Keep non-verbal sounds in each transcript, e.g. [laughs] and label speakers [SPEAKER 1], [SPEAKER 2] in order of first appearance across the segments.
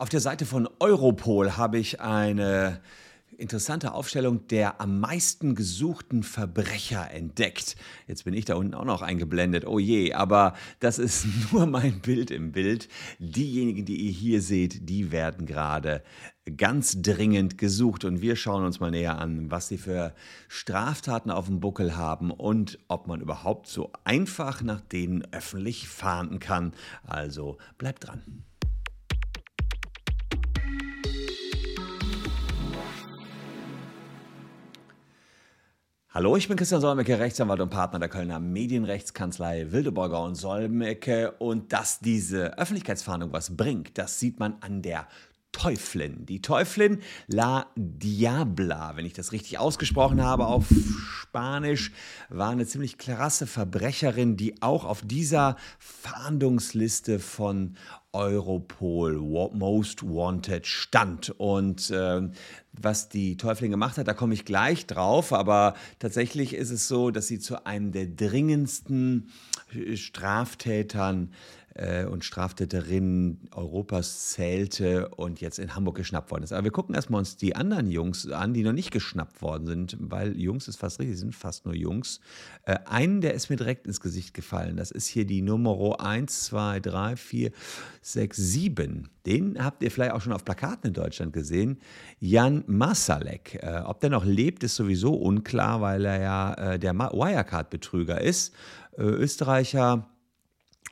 [SPEAKER 1] Auf der Seite von Europol habe ich eine interessante Aufstellung der am meisten gesuchten Verbrecher entdeckt. Jetzt bin ich da unten auch noch eingeblendet. Oh je, aber das ist [laughs] nur mein Bild im Bild. Diejenigen, die ihr hier seht, die werden gerade ganz dringend gesucht und wir schauen uns mal näher an, was sie für Straftaten auf dem Buckel haben und ob man überhaupt so einfach nach denen öffentlich fahnden kann. Also bleibt dran. Hallo, ich bin Christian Solmecke, Rechtsanwalt und Partner der Kölner Medienrechtskanzlei Wildeborger und Solmecke. Und dass diese Öffentlichkeitsfahndung was bringt, das sieht man an der Teuflin. Die Teuflin La Diabla, wenn ich das richtig ausgesprochen habe auf Spanisch, war eine ziemlich krasse Verbrecherin, die auch auf dieser Fahndungsliste von Europol Most Wanted stand. Und äh, was die Teuflin gemacht hat, da komme ich gleich drauf. Aber tatsächlich ist es so, dass sie zu einem der dringendsten Straftätern äh, und Straftäterinnen Europas zählte und jetzt in Hamburg geschnappt worden ist. Aber wir gucken erstmal uns die anderen Jungs an, die noch nicht geschnappt worden sind, weil Jungs ist fast richtig, sind fast nur Jungs. Äh, einen, der ist mir direkt ins Gesicht gefallen. Das ist hier die Nummer 1, 2, 3, 4, 6, 7. Den habt ihr vielleicht auch schon auf Plakaten in Deutschland gesehen. Jan Masalek. Äh, ob der noch lebt, ist sowieso unklar, weil er ja äh, der Wirecard-Betrüger ist. Äh, Österreicher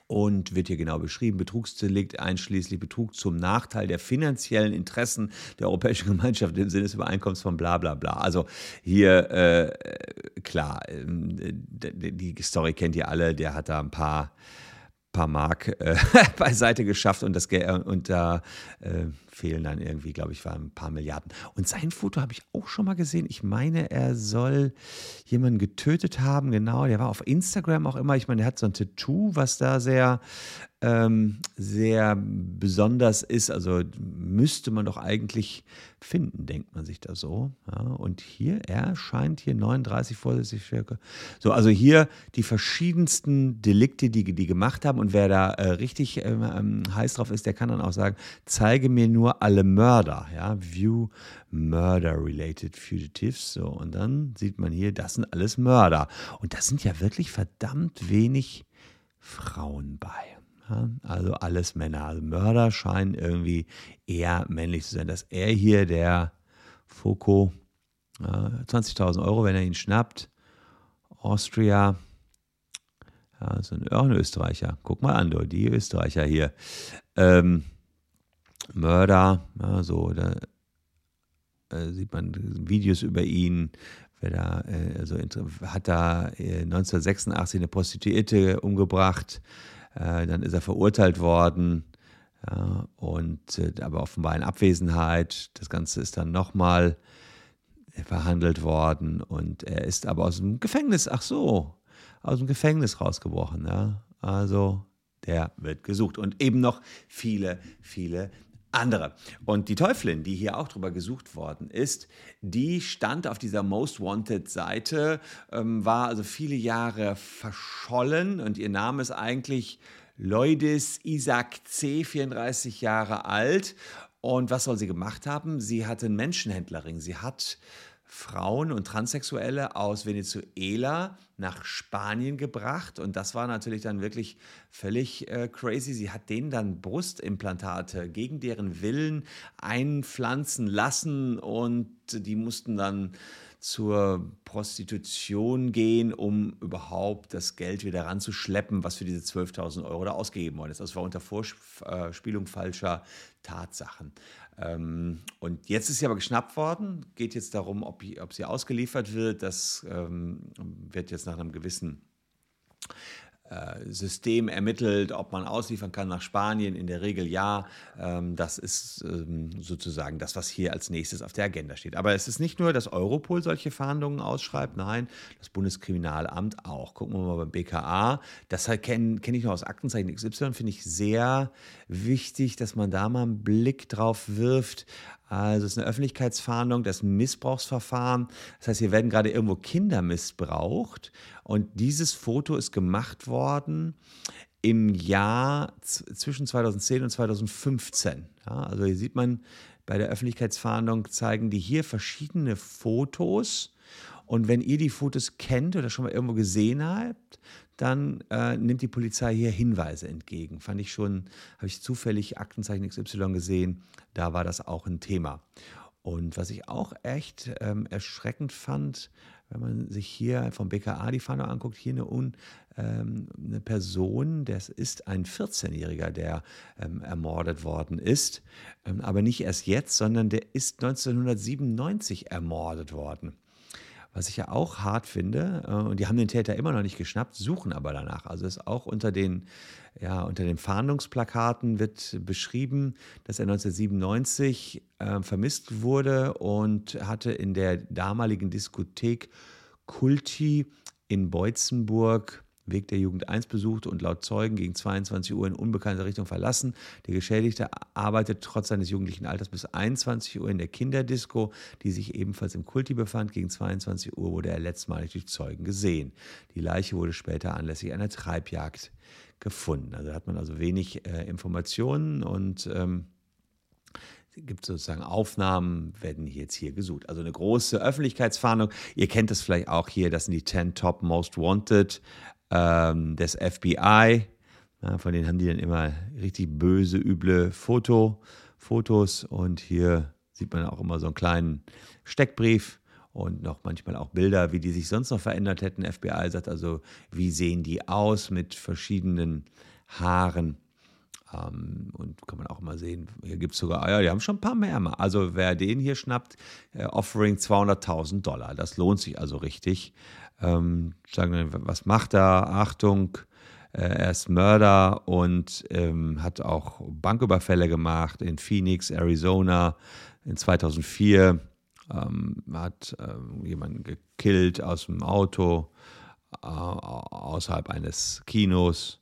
[SPEAKER 1] und wird hier genau beschrieben, Betrugsdelikt einschließlich Betrug zum Nachteil der finanziellen Interessen der Europäischen Gemeinschaft im Sinne des Übereinkommens von bla bla bla. Also hier, äh, klar, äh, die Story kennt ihr alle, der hat da ein paar paar Mark äh, [laughs] beiseite geschafft und, das, und da äh, fehlen dann irgendwie, glaube ich, waren ein paar Milliarden. Und sein Foto habe ich auch schon mal gesehen. Ich meine, er soll jemanden getötet haben. Genau, der war auf Instagram auch immer. Ich meine, er hat so ein Tattoo, was da sehr ähm, sehr besonders ist. Also müsste man doch eigentlich finden, denkt man sich da so. Ja, und hier, er scheint hier 39 vorsätzlich Stärke. So, also hier die verschiedensten Delikte, die die gemacht haben. Und wer da äh, richtig äh, heiß drauf ist, der kann dann auch sagen, zeige mir nur alle Mörder. Ja, view Murder-related Fugitives. So, und dann sieht man hier, das sind alles Mörder. Und das sind ja wirklich verdammt wenig Frauen bei. Also alles Männer. Also Mörder scheinen irgendwie eher männlich zu sein. Dass er hier, der Foko, ja, 20.000 Euro, wenn er ihn schnappt. Austria, ja, so ein, auch ein Österreicher. Guck mal an, die Österreicher hier. Ähm, Mörder, ja, so, da äh, sieht man Videos über ihn. Wer da, äh, also hat da äh, 1986 eine Prostituierte umgebracht. Äh, dann ist er verurteilt worden. Und äh, aber offenbar in Abwesenheit. Das Ganze ist dann nochmal verhandelt worden und er ist aber aus dem Gefängnis, ach so, aus dem Gefängnis rausgebrochen. Ja. Also der wird gesucht und eben noch viele, viele andere. Und die Teufelin, die hier auch drüber gesucht worden ist, die stand auf dieser Most Wanted Seite, ähm, war also viele Jahre verschollen und ihr Name ist eigentlich Leudis Isaac C., 34 Jahre alt. Und was soll sie gemacht haben? Sie hatte einen Menschenhändlerring. Sie hat Frauen und Transsexuelle aus Venezuela nach Spanien gebracht. Und das war natürlich dann wirklich völlig äh, crazy. Sie hat denen dann Brustimplantate gegen deren Willen einpflanzen lassen und die mussten dann zur Prostitution gehen, um überhaupt das Geld wieder ranzuschleppen, was für diese 12.000 Euro da ausgegeben worden ist. Das war unter Vorspielung falscher Tatsachen. Ähm, und jetzt ist sie aber geschnappt worden. Geht jetzt darum, ob, sie ausgeliefert wird. Das ähm, wird jetzt nach einem gewissen System ermittelt, ob man ausliefern kann nach Spanien. In der Regel ja. Ähm, das ist ähm, sozusagen das, was hier als nächstes auf der Agenda steht. Aber es ist nicht nur, dass Europol solche Fahndungen ausschreibt, nein, das Bundeskriminalamt auch. Gucken wir mal beim BKA. Das halt kenne kenn ich noch aus Aktenzeichen XY, finde ich sehr wichtig, dass man da mal einen Blick drauf wirft. Also es ist eine Öffentlichkeitsfahndung, das Missbrauchsverfahren. Das heißt, hier werden gerade irgendwo Kinder missbraucht und dieses Foto ist gemacht worden im Jahr zwischen 2010 und 2015. Ja, also hier sieht man bei der Öffentlichkeitsfahndung, zeigen die hier verschiedene Fotos. Und wenn ihr die Fotos kennt oder schon mal irgendwo gesehen habt, dann äh, nimmt die Polizei hier Hinweise entgegen. Fand ich schon, habe ich zufällig Aktenzeichen XY gesehen, da war das auch ein Thema. Und was ich auch echt ähm, erschreckend fand, wenn man sich hier vom BKA die Fahndung anguckt, hier eine, ähm, eine Person, das ist ein 14-Jähriger, der ähm, ermordet worden ist, ähm, aber nicht erst jetzt, sondern der ist 1997 ermordet worden. Was ich ja auch hart finde, äh, und die haben den Täter immer noch nicht geschnappt, suchen aber danach. Also ist auch unter den, ja, unter den Fahndungsplakaten wird beschrieben, dass er 1997 äh, vermisst wurde und hatte in der damaligen Diskothek Kulti in Beutzenburg Weg der Jugend 1 besucht und laut Zeugen gegen 22 Uhr in unbekannter Richtung verlassen. Der Geschädigte arbeitet trotz seines jugendlichen Alters bis 21 Uhr in der Kinderdisco, die sich ebenfalls im Kulti befand. Gegen 22 Uhr wurde er letztmalig durch Zeugen gesehen. Die Leiche wurde später anlässlich einer Treibjagd gefunden. Also hat man also wenig äh, Informationen und ähm, gibt sozusagen Aufnahmen, werden jetzt hier gesucht. Also eine große Öffentlichkeitsfahndung. Ihr kennt das vielleicht auch hier, das sind die 10 Top Most Wanted ähm, des FBI. Ja, von denen haben die dann immer richtig böse, üble Foto, Fotos. Und hier sieht man auch immer so einen kleinen Steckbrief und noch manchmal auch Bilder, wie die sich sonst noch verändert hätten. FBI sagt also, wie sehen die aus mit verschiedenen Haaren. Ähm, und kann man auch mal sehen, hier gibt es sogar, ah ja, die haben schon ein paar mehr. Also wer den hier schnappt, äh, Offering 200.000 Dollar. Das lohnt sich also richtig ähm, sagen, was macht er? Achtung, äh, er ist Mörder und ähm, hat auch Banküberfälle gemacht in Phoenix, Arizona in 2004. Ähm, hat äh, jemanden gekillt aus dem Auto äh, außerhalb eines Kinos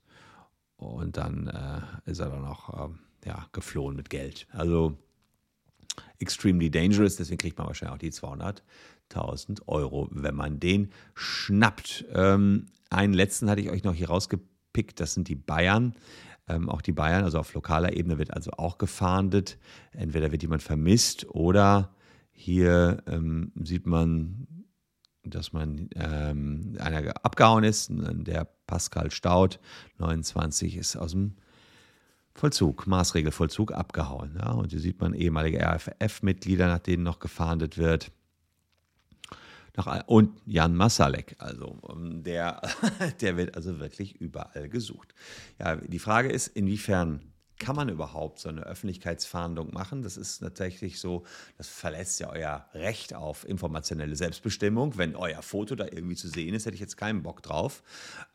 [SPEAKER 1] und dann äh, ist er dann auch ähm, ja, geflohen mit Geld. Also extremely dangerous, deswegen kriegt man wahrscheinlich auch die 200 1000 Euro, wenn man den schnappt. Ähm, einen letzten hatte ich euch noch hier rausgepickt, das sind die Bayern. Ähm, auch die Bayern, also auf lokaler Ebene wird also auch gefahndet. Entweder wird jemand vermisst oder hier ähm, sieht man, dass man ähm, einer abgehauen ist. Der Pascal Staud, 29, ist aus dem Vollzug, Maßregelvollzug abgehauen. Ja? Und hier sieht man ehemalige RFF-Mitglieder, nach denen noch gefahndet wird nach, und Jan Masalek, also ähm, der, [laughs] der wird also wirklich überall gesucht. Ja, die Frage ist, inwiefern kann man überhaupt so eine Öffentlichkeitsfahndung machen? Das ist tatsächlich so, das verletzt ja euer Recht auf informationelle Selbstbestimmung. Wenn euer Foto da irgendwie zu sehen ist, hätte ich jetzt keinen Bock drauf.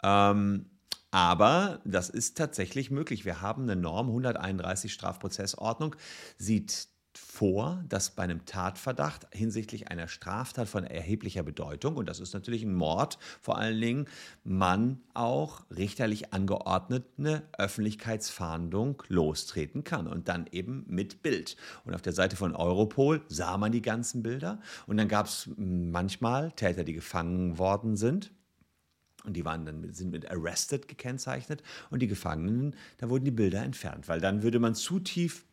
[SPEAKER 1] Ähm, aber das ist tatsächlich möglich. Wir haben eine Norm 131 Strafprozessordnung, sieht vor, dass bei einem Tatverdacht hinsichtlich einer Straftat von erheblicher Bedeutung, und das ist natürlich ein Mord vor allen Dingen, man auch richterlich angeordnet eine Öffentlichkeitsfahndung lostreten kann und dann eben mit Bild. Und auf der Seite von Europol sah man die ganzen Bilder und dann gab es manchmal Täter, die gefangen worden sind. Und die waren dann sind mit arrested gekennzeichnet und die Gefangenen, da wurden die Bilder entfernt, weil dann würde man zu tief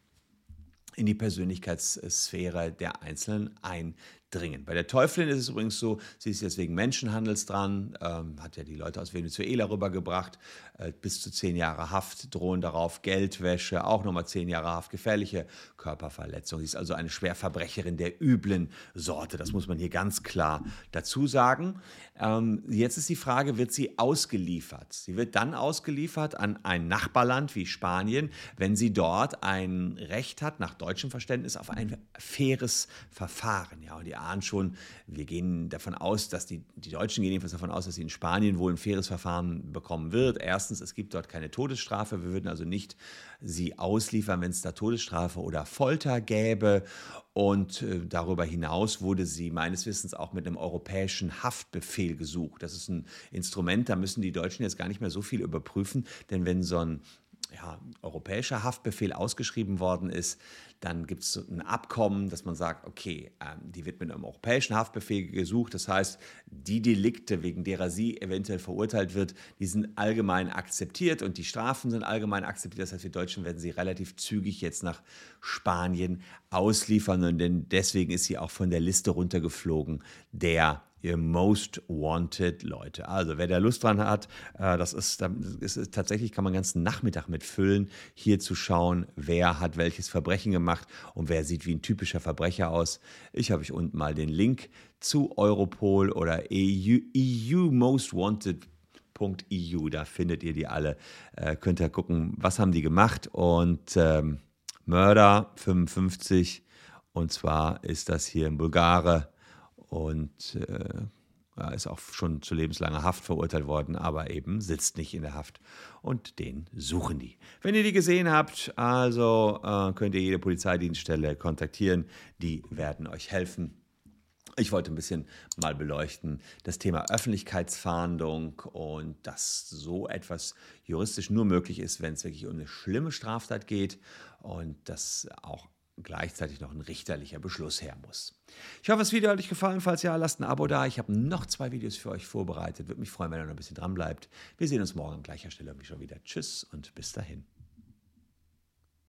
[SPEAKER 1] in die Persönlichkeitssphäre der Einzelnen ein dringen. Bei der Teufelin ist es übrigens so, sie ist jetzt wegen Menschenhandels dran, ähm, hat ja die Leute aus Venezuela rübergebracht, äh, bis zu zehn Jahre Haft drohen darauf, Geldwäsche, auch nochmal zehn Jahre Haft, gefährliche Körperverletzung. Sie ist also eine Schwerverbrecherin der üblen Sorte, das muss man hier ganz klar dazu sagen. Ähm, jetzt ist die Frage, wird sie ausgeliefert? Sie wird dann ausgeliefert an ein Nachbarland wie Spanien, wenn sie dort ein Recht hat, nach deutschem Verständnis, auf ein faires Verfahren. Ja, und die ahnen schon, wir gehen davon aus, dass die, die Deutschen gehen jedenfalls davon aus, dass sie in Spanien wohl ein faires Verfahren bekommen wird. Erstens, es gibt dort keine Todesstrafe. Wir würden also nicht sie ausliefern, wenn es da Todesstrafe oder Folter gäbe. Und äh, darüber hinaus wurde sie meines Wissens auch mit einem europäischen Haftbefehl gesucht. Das ist ein Instrument, da müssen die Deutschen jetzt gar nicht mehr so viel überprüfen, denn wenn so ein ja, europäischer Haftbefehl ausgeschrieben worden ist, dann gibt es ein Abkommen, dass man sagt, okay, ähm, die wird mit einem europäischen Haftbefehl gesucht. Das heißt, die Delikte, wegen derer sie eventuell verurteilt wird, die sind allgemein akzeptiert und die Strafen sind allgemein akzeptiert. Das heißt, wir Deutschen werden sie relativ zügig jetzt nach Spanien ausliefern und deswegen ist sie auch von der Liste runtergeflogen der ihr Most Wanted Leute. Also wer da Lust dran hat, äh, das ist, das ist tatsächlich kann man den ganzen Nachmittag mitfüllen, hier zu schauen, wer hat welches Verbrechen gemacht und wer sieht wie ein typischer Verbrecher aus. Ich habe euch unten mal den Link zu Europol oder EU, EU Most Wanted EU, da findet ihr die alle. Äh, könnt ihr gucken, was haben die gemacht und ähm, Mörder 55 und zwar ist das hier in Bulgare und äh, ist auch schon zu lebenslanger Haft verurteilt worden, aber eben sitzt nicht in der Haft. Und den suchen die. Wenn ihr die gesehen habt, also äh, könnt ihr jede Polizeidienststelle kontaktieren. Die werden euch helfen. Ich wollte ein bisschen mal beleuchten das Thema Öffentlichkeitsfahndung und dass so etwas juristisch nur möglich ist, wenn es wirklich um eine schlimme Straftat geht und das auch gleichzeitig noch ein richterlicher Beschluss her muss. Ich hoffe, das Video hat euch gefallen. Falls ja, lasst ein Abo da. Ich habe noch zwei Videos für euch vorbereitet. Würde mich freuen, wenn ihr noch ein bisschen dran bleibt. Wir sehen uns morgen an gleicher Stelle wie schon wieder. Tschüss und bis dahin.